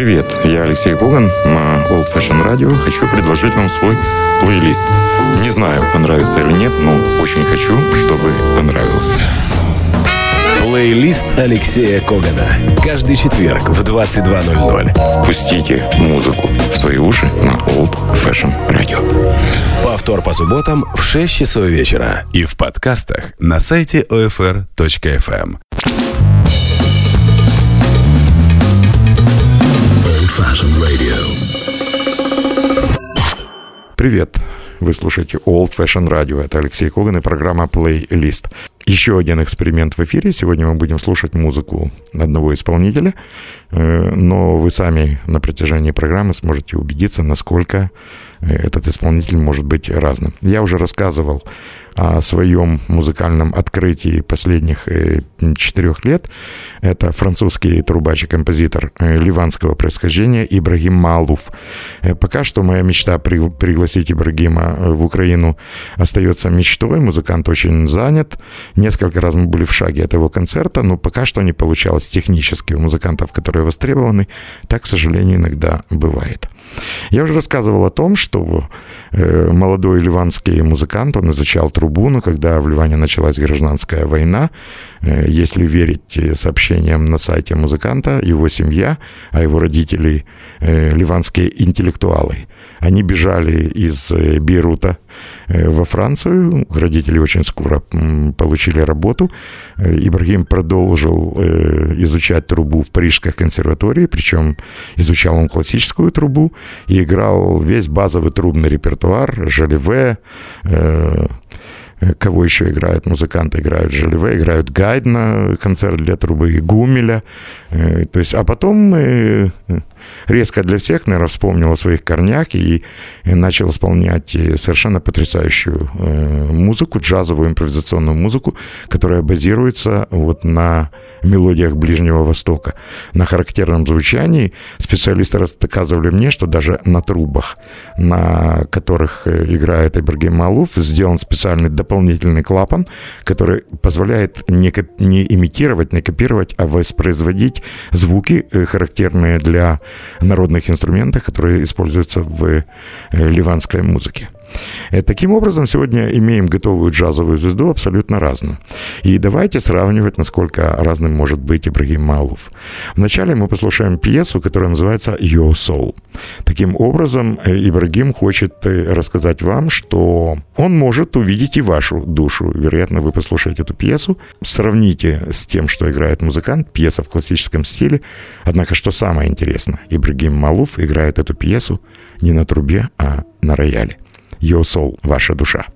Привет, я Алексей Коган на Old Fashion Radio. Хочу предложить вам свой плейлист. Не знаю, понравится или нет, но очень хочу, чтобы понравился. Плейлист Алексея Когана. Каждый четверг в 22.00. Пустите музыку в свои уши на Old Fashion Radio. Повтор по субботам в 6 часов вечера. И в подкастах на сайте OFR.FM. Fashion Radio. Привет! Вы слушаете Old Fashion Radio. Это Алексей Коган и программа Playlist. Еще один эксперимент в эфире. Сегодня мы будем слушать музыку одного исполнителя, э, но вы сами на протяжении программы сможете убедиться, насколько этот исполнитель может быть разным. Я уже рассказывал о своем музыкальном открытии последних э, четырех лет. Это французский трубач и композитор э, ливанского происхождения Ибрагим Малуф. Э, пока что моя мечта при, пригласить Ибрагима в Украину остается мечтой. Музыкант очень занят. Несколько раз мы были в шаге от его концерта, но пока что не получалось технически у музыкантов, которые востребованы. Так, к сожалению, иногда бывает. Я уже рассказывал о том, что э, молодой ливанский музыкант, он изучал трубу, но когда в Ливане началась гражданская война, э, если верить сообщениям на сайте музыканта, его семья, а его родители э, ливанские интеллектуалы, они бежали из Бейрута во Францию. Родители очень скоро получили работу. Ибрагим продолжил изучать трубу в Парижской консерватории, причем изучал он классическую трубу, и играл весь базовый трубный репертуар, Желеве, э, кого еще играют музыканты, играют Желеве, играют Гайдна, концерт для трубы, и Гумеля. Э, то есть, а потом э, резко для всех, наверное, вспомнил о своих корнях и, начал исполнять совершенно потрясающую э, музыку, джазовую импровизационную музыку, которая базируется вот на мелодиях Ближнего Востока. На характерном звучании специалисты рассказывали мне, что даже на трубах, на которых э, играет Ибрагим Малуф, сделан специальный дополнительный клапан, который позволяет не, не имитировать, не копировать, а воспроизводить звуки, э, характерные для народных инструментов, которые используются в э, ливанской музыке. Э, таким образом, сегодня имеем готовую джазовую звезду абсолютно разную. И давайте сравнивать, насколько разным может быть Ибрагим Малуф. Вначале мы послушаем пьесу, которая называется «Your Soul». Таким образом, э, Ибрагим хочет э, рассказать вам, что он может увидеть и вашу душу. Вероятно, вы послушаете эту пьесу, сравните с тем, что играет музыкант, пьеса в классическом стиле. Однако, что самое интересное, Ибрагим Малуф играет эту пьесу не на трубе, а на рояле. Your Soul, ваша душа.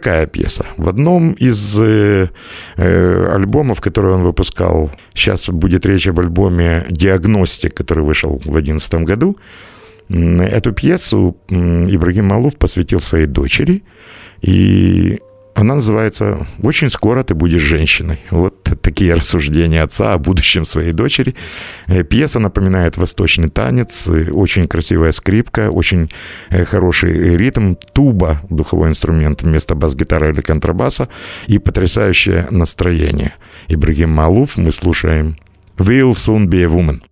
Такая пьеса. В одном из э, э, альбомов, которые он выпускал, сейчас будет речь об альбоме «Диагностик», который вышел в 2011 году, эту пьесу Ибрагим Малуф посвятил своей дочери, и она называется «Очень скоро ты будешь женщиной». Вот такие рассуждения отца о будущем своей дочери. Э, пьеса напоминает восточный танец, э, очень красивая скрипка, очень э, хороший ритм, туба, духовой инструмент вместо бас-гитары или контрабаса и потрясающее настроение. Ибрагим Малуф мы слушаем «Will soon be a woman».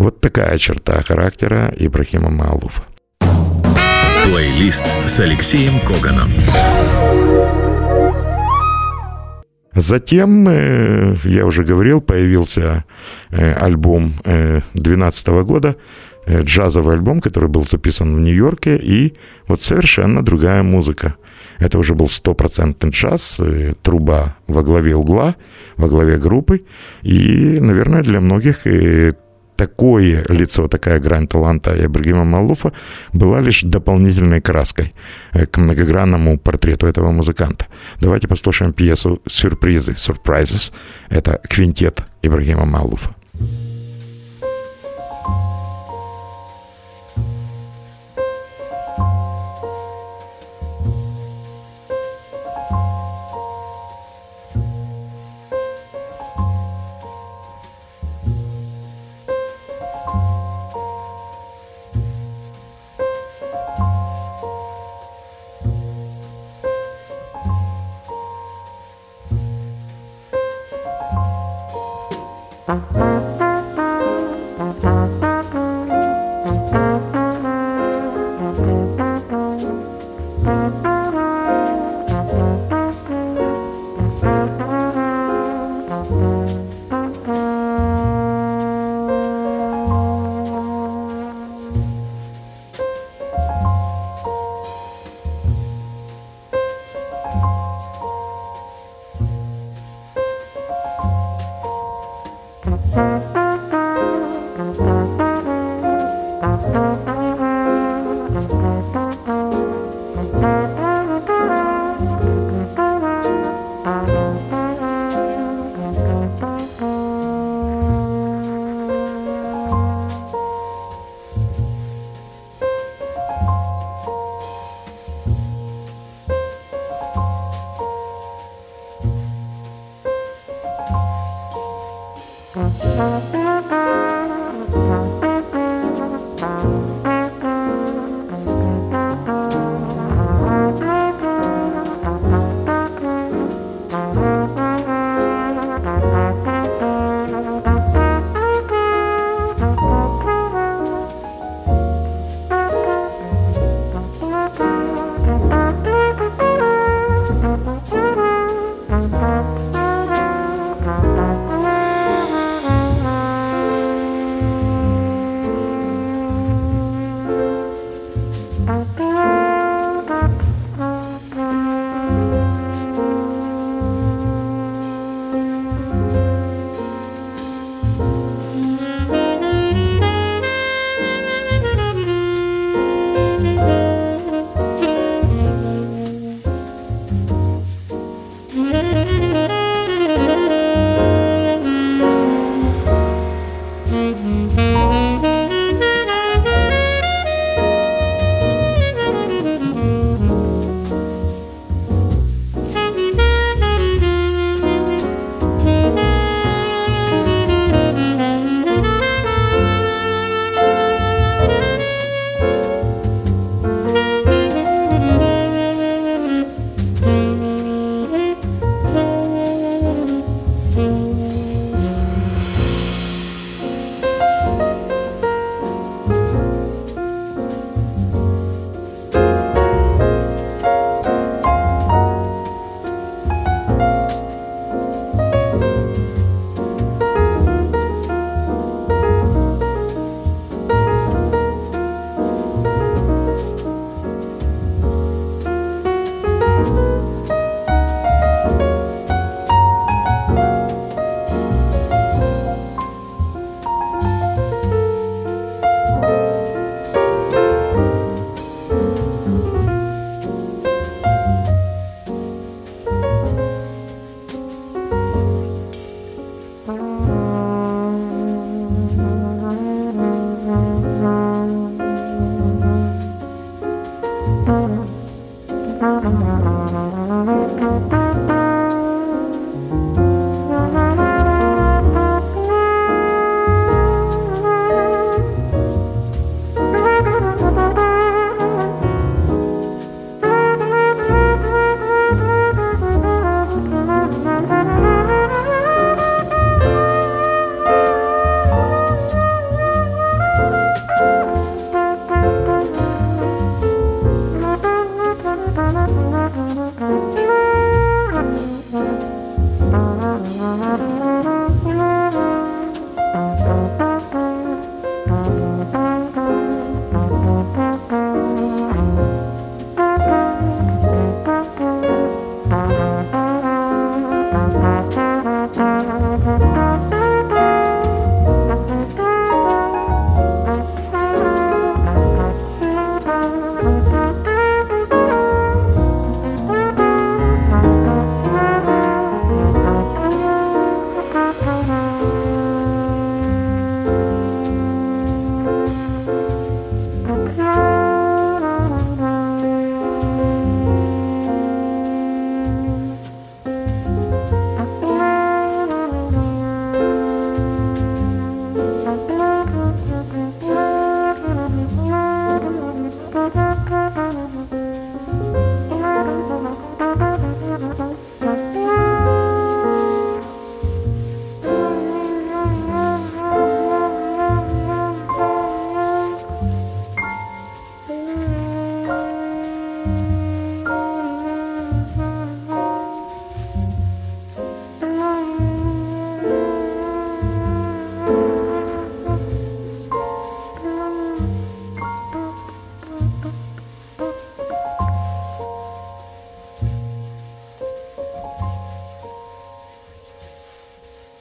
Вот такая черта характера Ибрахима Маалуфа. Плейлист с Алексеем Коганом. Затем, э, я уже говорил, появился э, альбом 2012 э, года, джазовый альбом, который был записан в Нью-Йорке, и вот совершенно другая музыка. Это уже был стопроцентный джаз, труба во главе угла, во главе группы, и, наверное, для многих такое лицо, такая грань таланта Ибрагима Малуфа была лишь дополнительной краской э, к многогранному портрету этого музыканта. Давайте послушаем пьесу «Сюрпризы», «Surprises». Это квинтет Ибрагима Малуфа. Mm-hmm.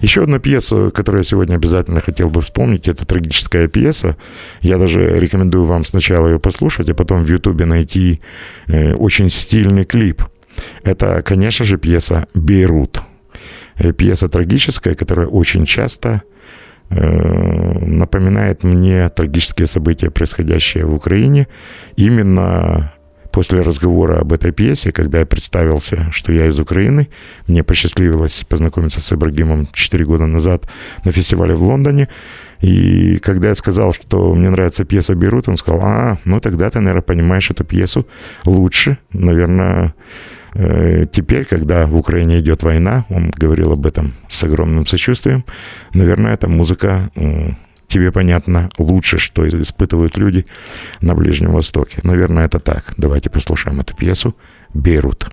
Еще одна пьеса, которую я сегодня обязательно хотел бы вспомнить, это трагическая пьеса. Я даже рекомендую вам сначала ее послушать, а потом в Ютубе найти э, очень стильный клип. Это, конечно же, пьеса «Бейрут». Э, пьеса трагическая, которая очень часто э, напоминает мне трагические события, происходящие в Украине. Именно после разговора об этой пьесе, когда я представился, что я из Украины, мне посчастливилось познакомиться с Ибрагимом 4 года назад на фестивале в Лондоне. И когда я сказал, что мне нравится пьеса «Берут», он сказал, а, ну тогда ты, наверное, понимаешь эту пьесу лучше. Наверное, э, теперь, когда в Украине идет война, он говорил об этом с огромным сочувствием, наверное, эта музыка тебе понятно лучше, что испытывают люди на Ближнем Востоке. Наверное, это так. Давайте послушаем эту пьесу «Бейрут».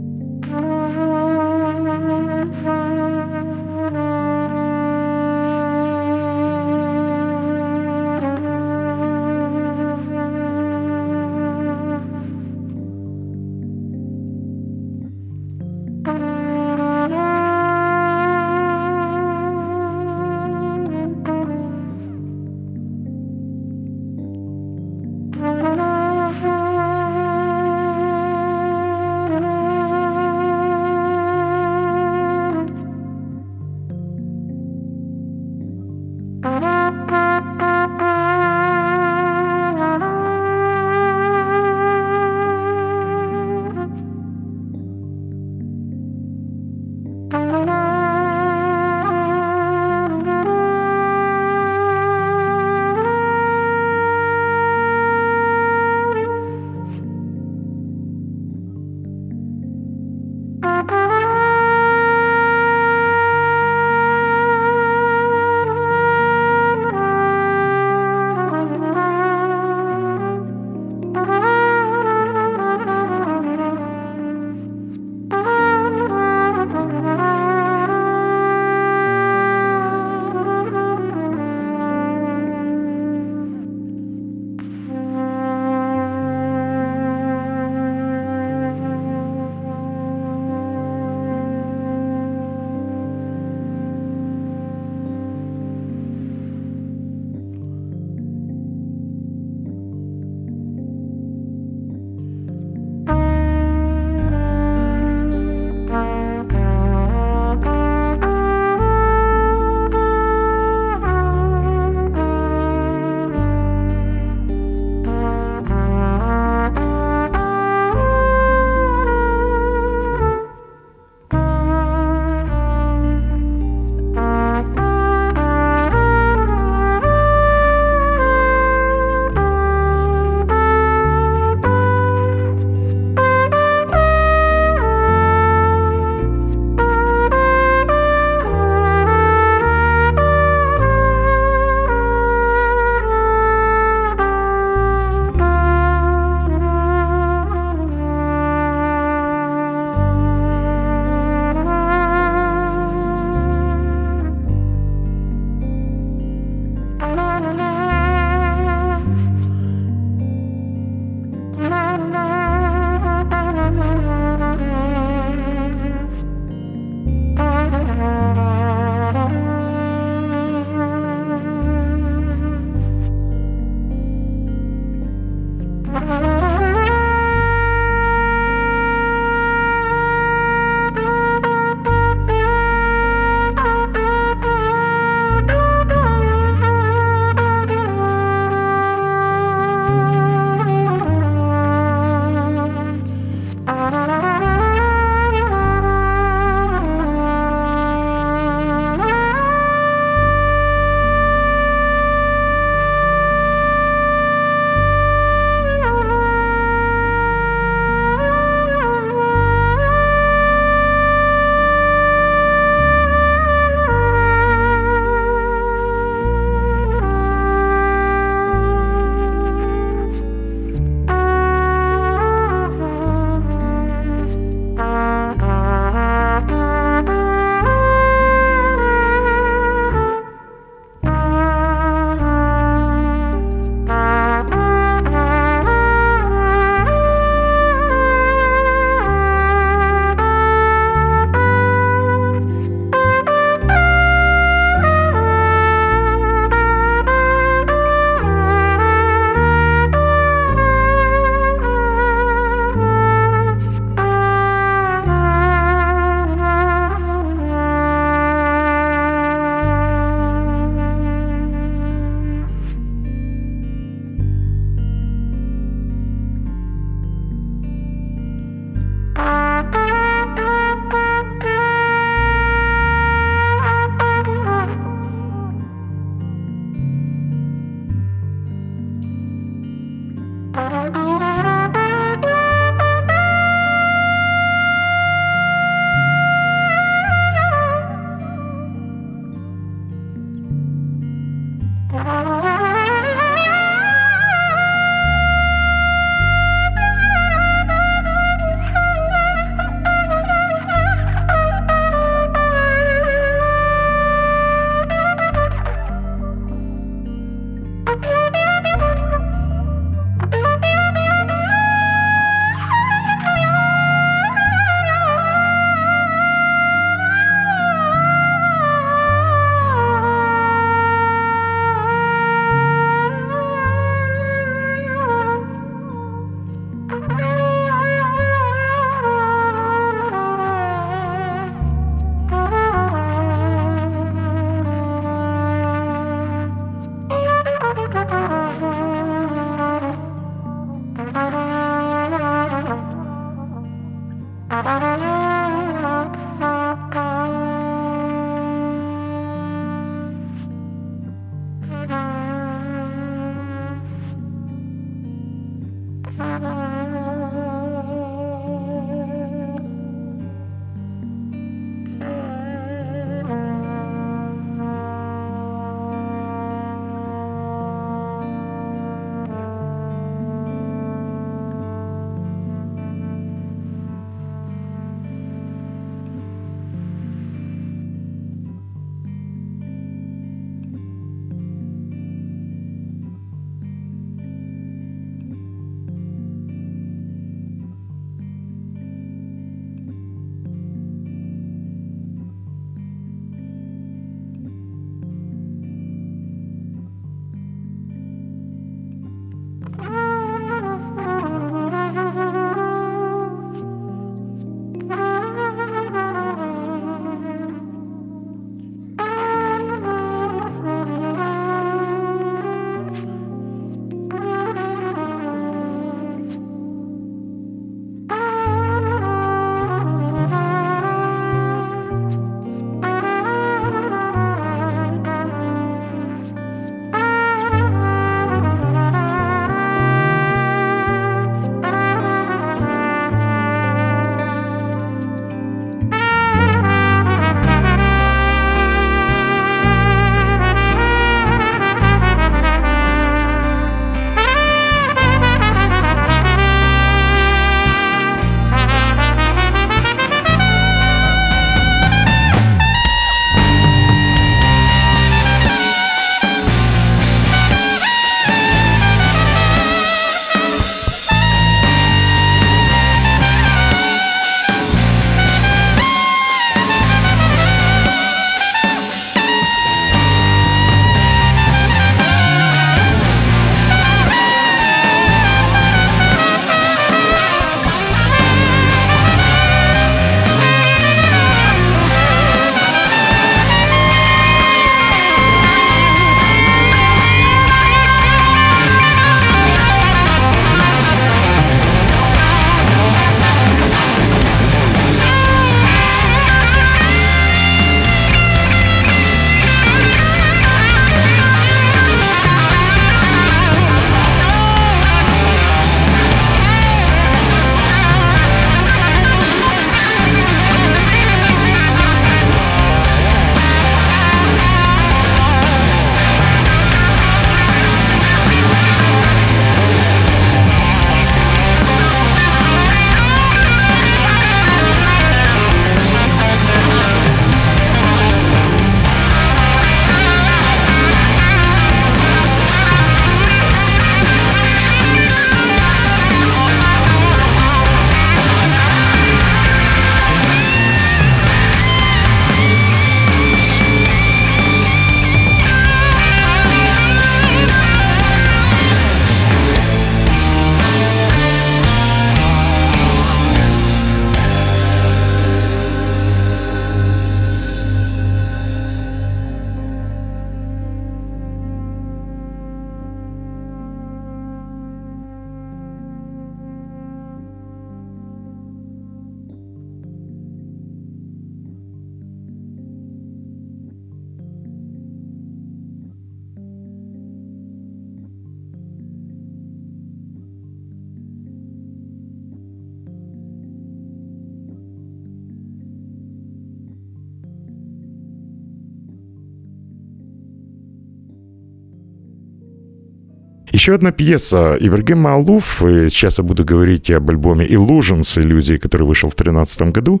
Еще одна пьеса Ибрагим Малуф, сейчас я буду говорить об альбоме «Illusions. Иллюзии», который вышел в 2013 году.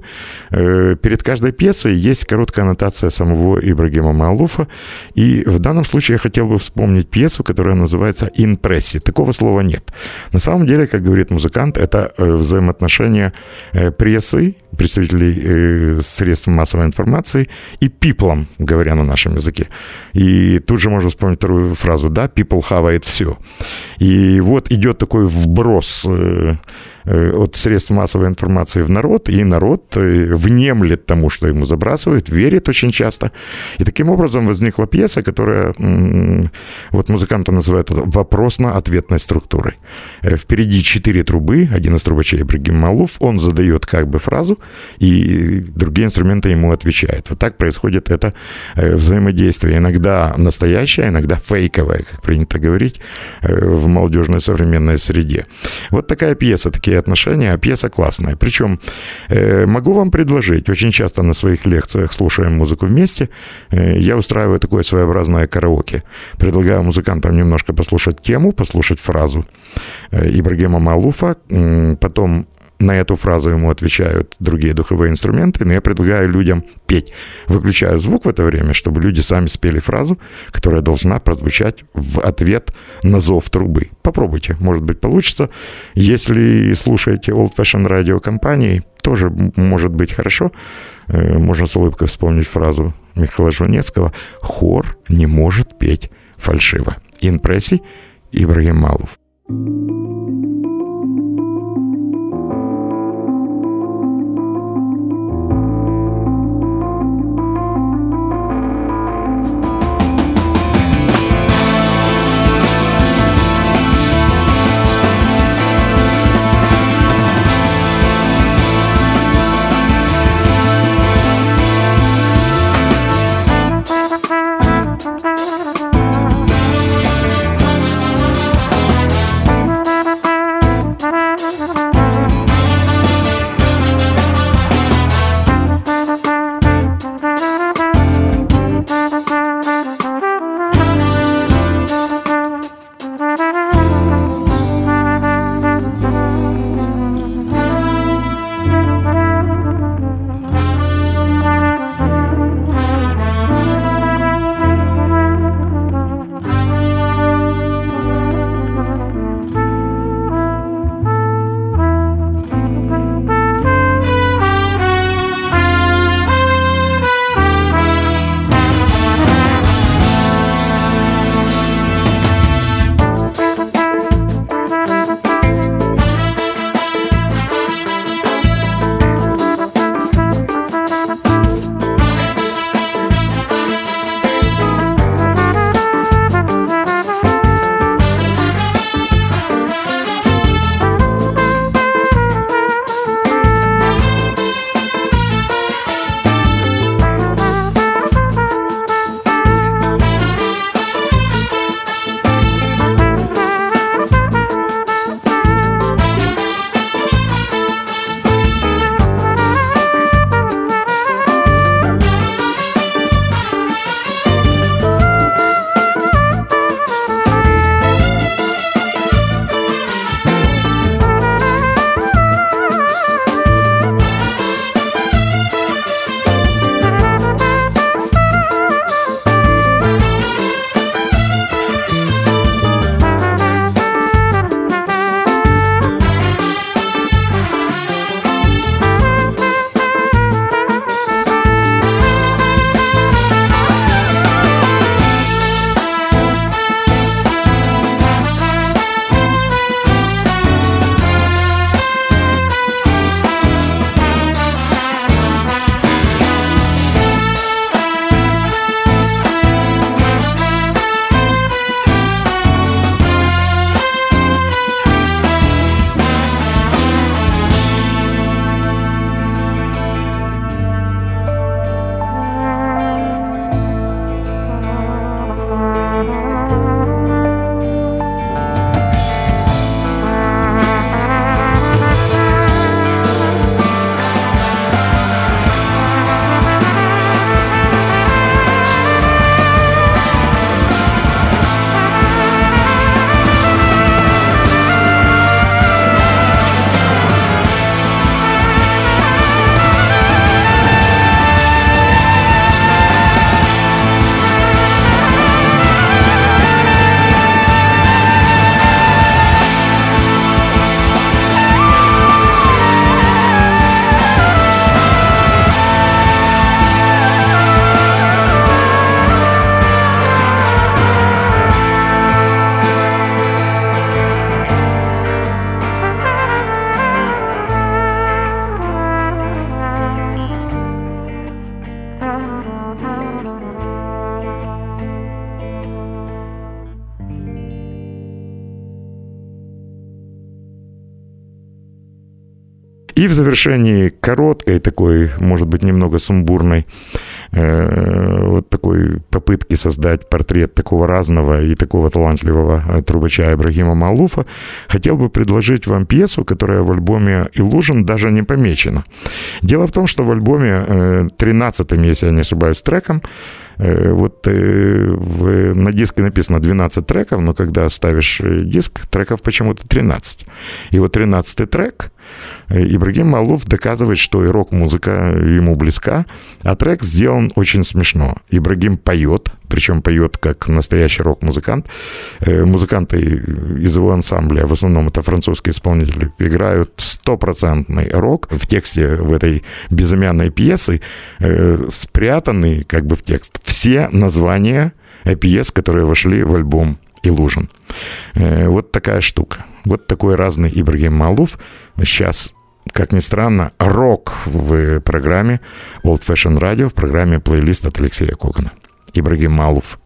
Э, перед каждой пьесой есть короткая аннотация самого Ибрагима Малуфа, и в данном случае я хотел бы вспомнить пьесу, которая называется «Инпресси». Такого слова нет. На самом деле, как говорит музыкант, это э, взаимоотношения э, прессы, представителей э, средств массовой информации и пиплом, говоря на нашем языке. И тут же можно вспомнить вторую фразу, да, people хавает все. И вот идет такой вброс э, от средств массовой информации в народ, и народ э, внемлет тому, что ему забрасывают, верит очень часто. И таким образом возникла пьеса, которая, вот музыканты называют это вопросно-ответной структурой. Э, впереди четыре трубы, один из трубачей Ибрагим Малуф, он задает как бы фразу, и другие инструменты ему отвечают. Вот так происходит это взаимодействие. Иногда настоящее, иногда фейковое, как принято говорить, в молодежной современной среде. Вот такая пьеса, такие отношения, а пьеса классная. Причем э, могу вам предложить, очень часто на своих лекциях слушаем музыку вместе, э, я устраиваю такое своеобразное караоке. Предлагаю музыкантам немножко послушать тему, послушать фразу э, Ибрагима Малуфа, э, потом на эту фразу ему отвечают другие духовые инструменты, но я предлагаю людям петь. Выключаю звук в это время, чтобы люди сами спели фразу, которая должна прозвучать в ответ на зов трубы. Попробуйте, может быть, получится. Если слушаете Old Fashion Radio компании, тоже может быть хорошо. Э, можно с улыбкой вспомнить фразу Михаила Жванецкого «Хор не может петь фальшиво». Инпрессий Ибрагим Малов. thank you В завершении короткой такой, может быть, немного сумбурной Э, вот такой попытки создать портрет такого разного и такого талантливого э, трубача Ибрагима Малуфа, хотел бы предложить вам пьесу, которая в альбоме «Илужин» даже не помечена. Дело в том, что в альбоме 13-м, э, если я не ошибаюсь, треком, вот в, на диске написано 12 треков, но когда ставишь диск, треков почему-то 13. И вот 13 трек Ибрагим Малуф доказывает, что и рок-музыка ему близка, а трек сделан очень смешно. Ибрагим поет, причем поет как настоящий рок-музыкант. Э, музыканты из его ансамбля, в основном это французские исполнители, играют стопроцентный рок. В тексте в этой безымянной пьесы э, спрятаны как бы в текст все названия пьес, которые вошли в альбом Илужин. Э, вот такая штука. Вот такой разный Ибрагим Малуф. Сейчас как ни странно, рок в программе Old Fashion Radio, в программе плейлист от Алексея Когана. Ибрагим Малуф.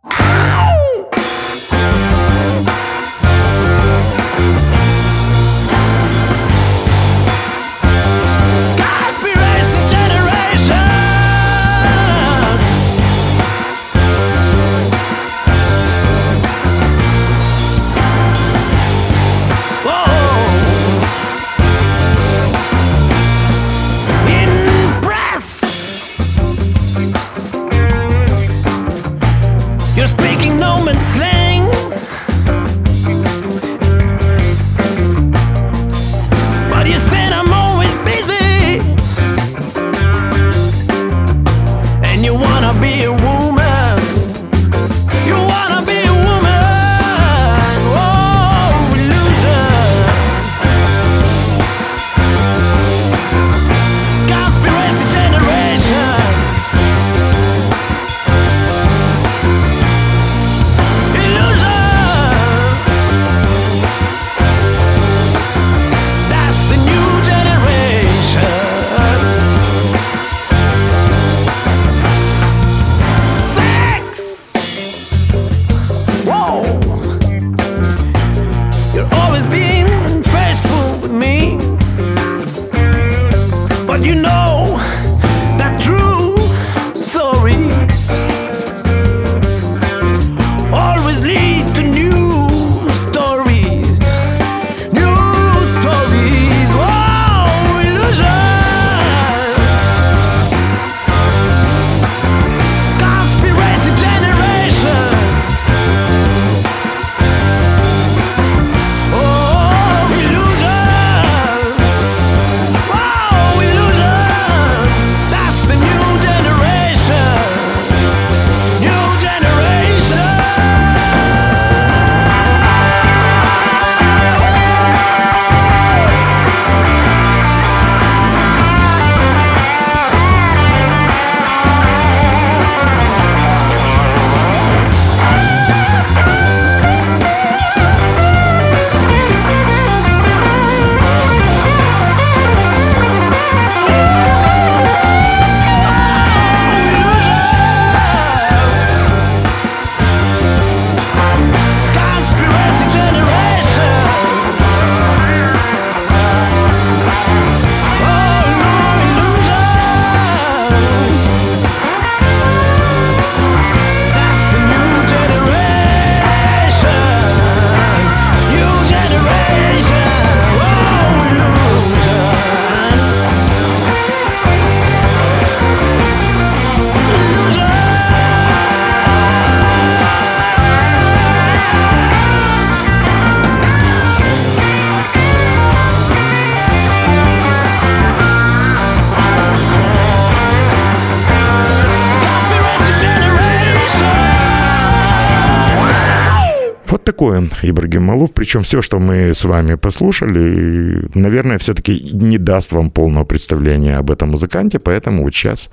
Он, Ибрагим Малов. Причем все, что мы с вами послушали, наверное, все-таки не даст вам полного представления об этом музыканте, поэтому вот сейчас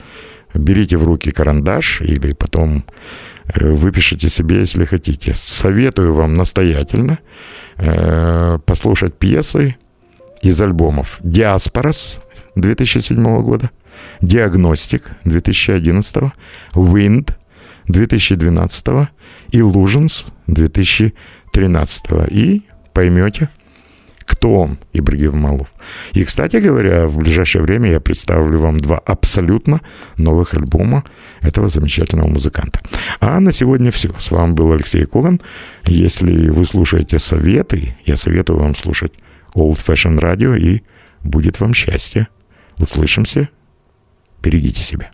берите в руки карандаш или потом э, выпишите себе, если хотите. Советую вам настоятельно э, послушать пьесы из альбомов «Диаспорос» 2007 года, «Диагностик» 2011, «Wind» 2012 и «Illusions» 2013 13 и поймете, кто он, Ибрагим Малов. И, кстати говоря, в ближайшее время я представлю вам два абсолютно новых альбома этого замечательного музыканта. А на сегодня все. С вами был Алексей Коган. Если вы слушаете советы, я советую вам слушать Old Fashion Radio и будет вам счастье. Услышимся. Берегите себя.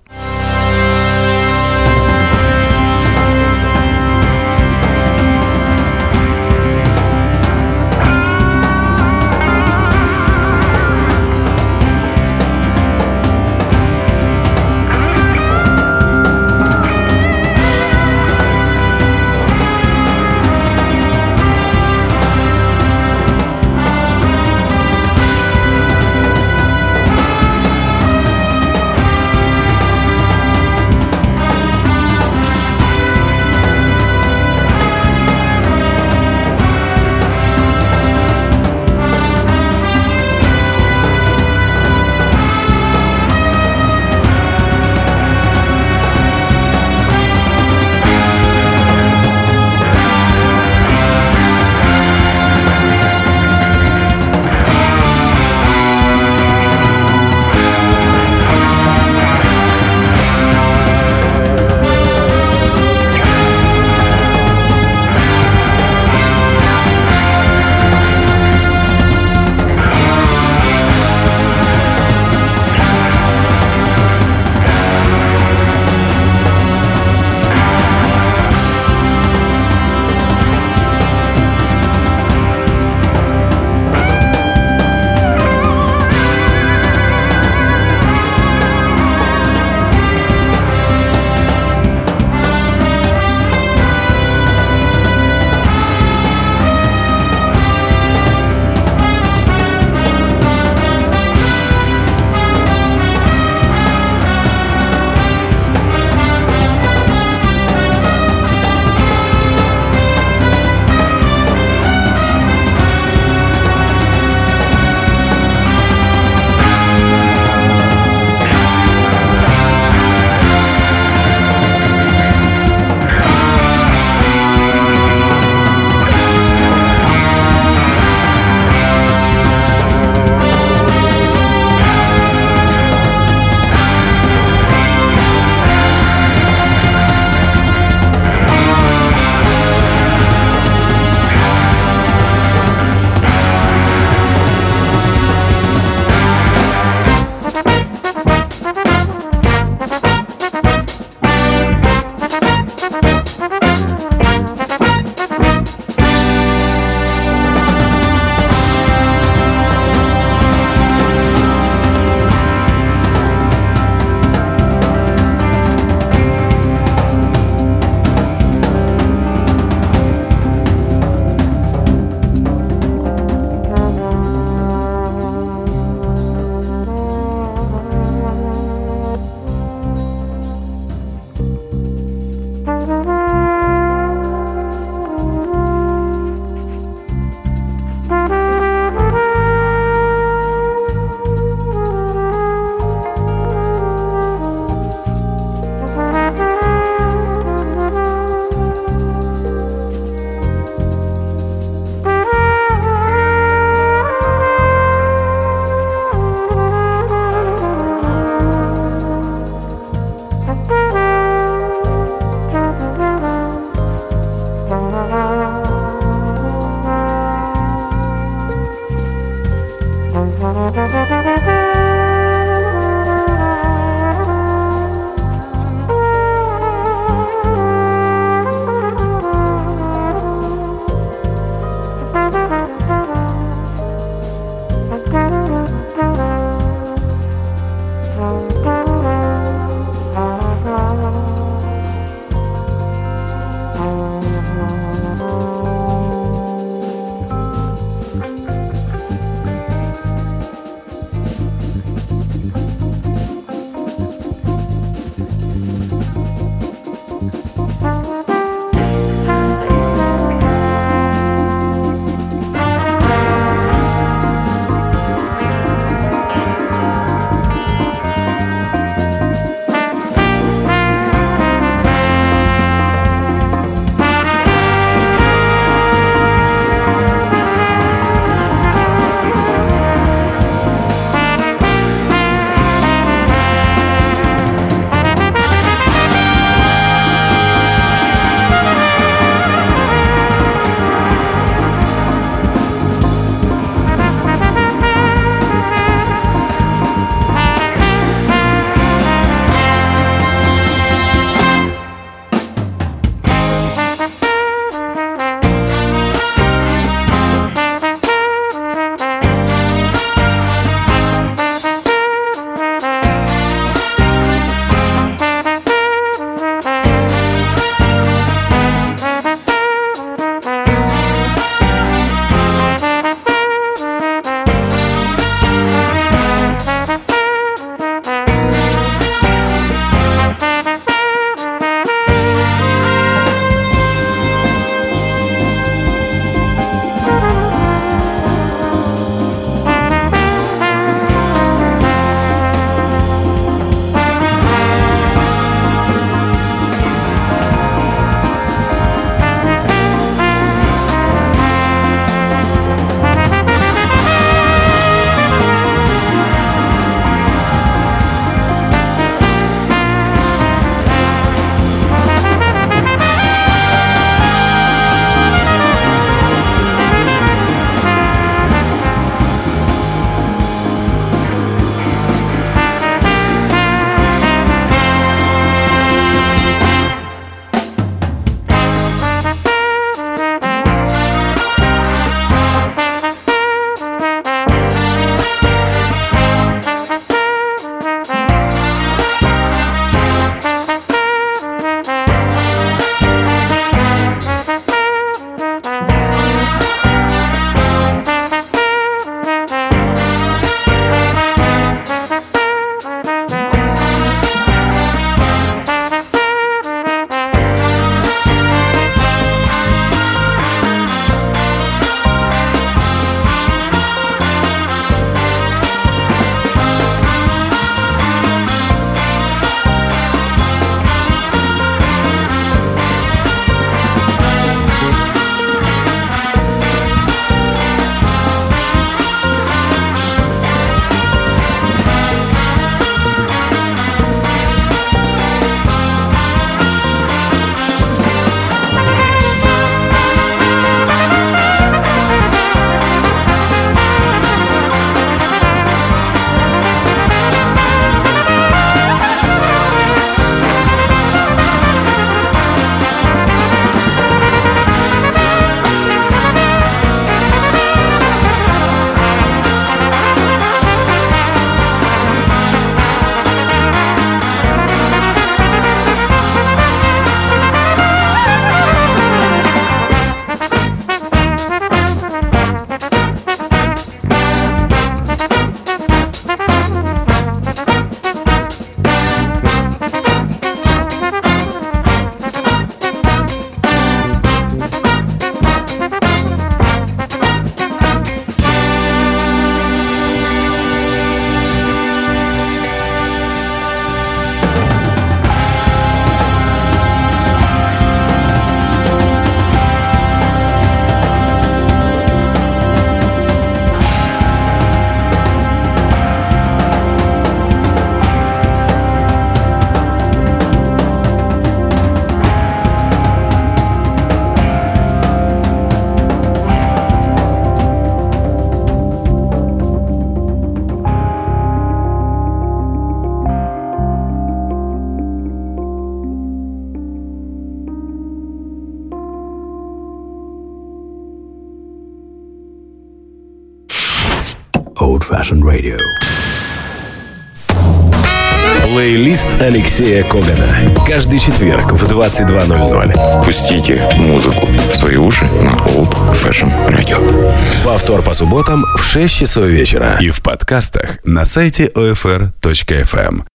Алексея Когана. Каждый четверг в 22.00. Пустите музыку в свои уши на Old Fashion Radio. Повтор по субботам в 6 часов вечера. И в подкастах на сайте OFR.FM.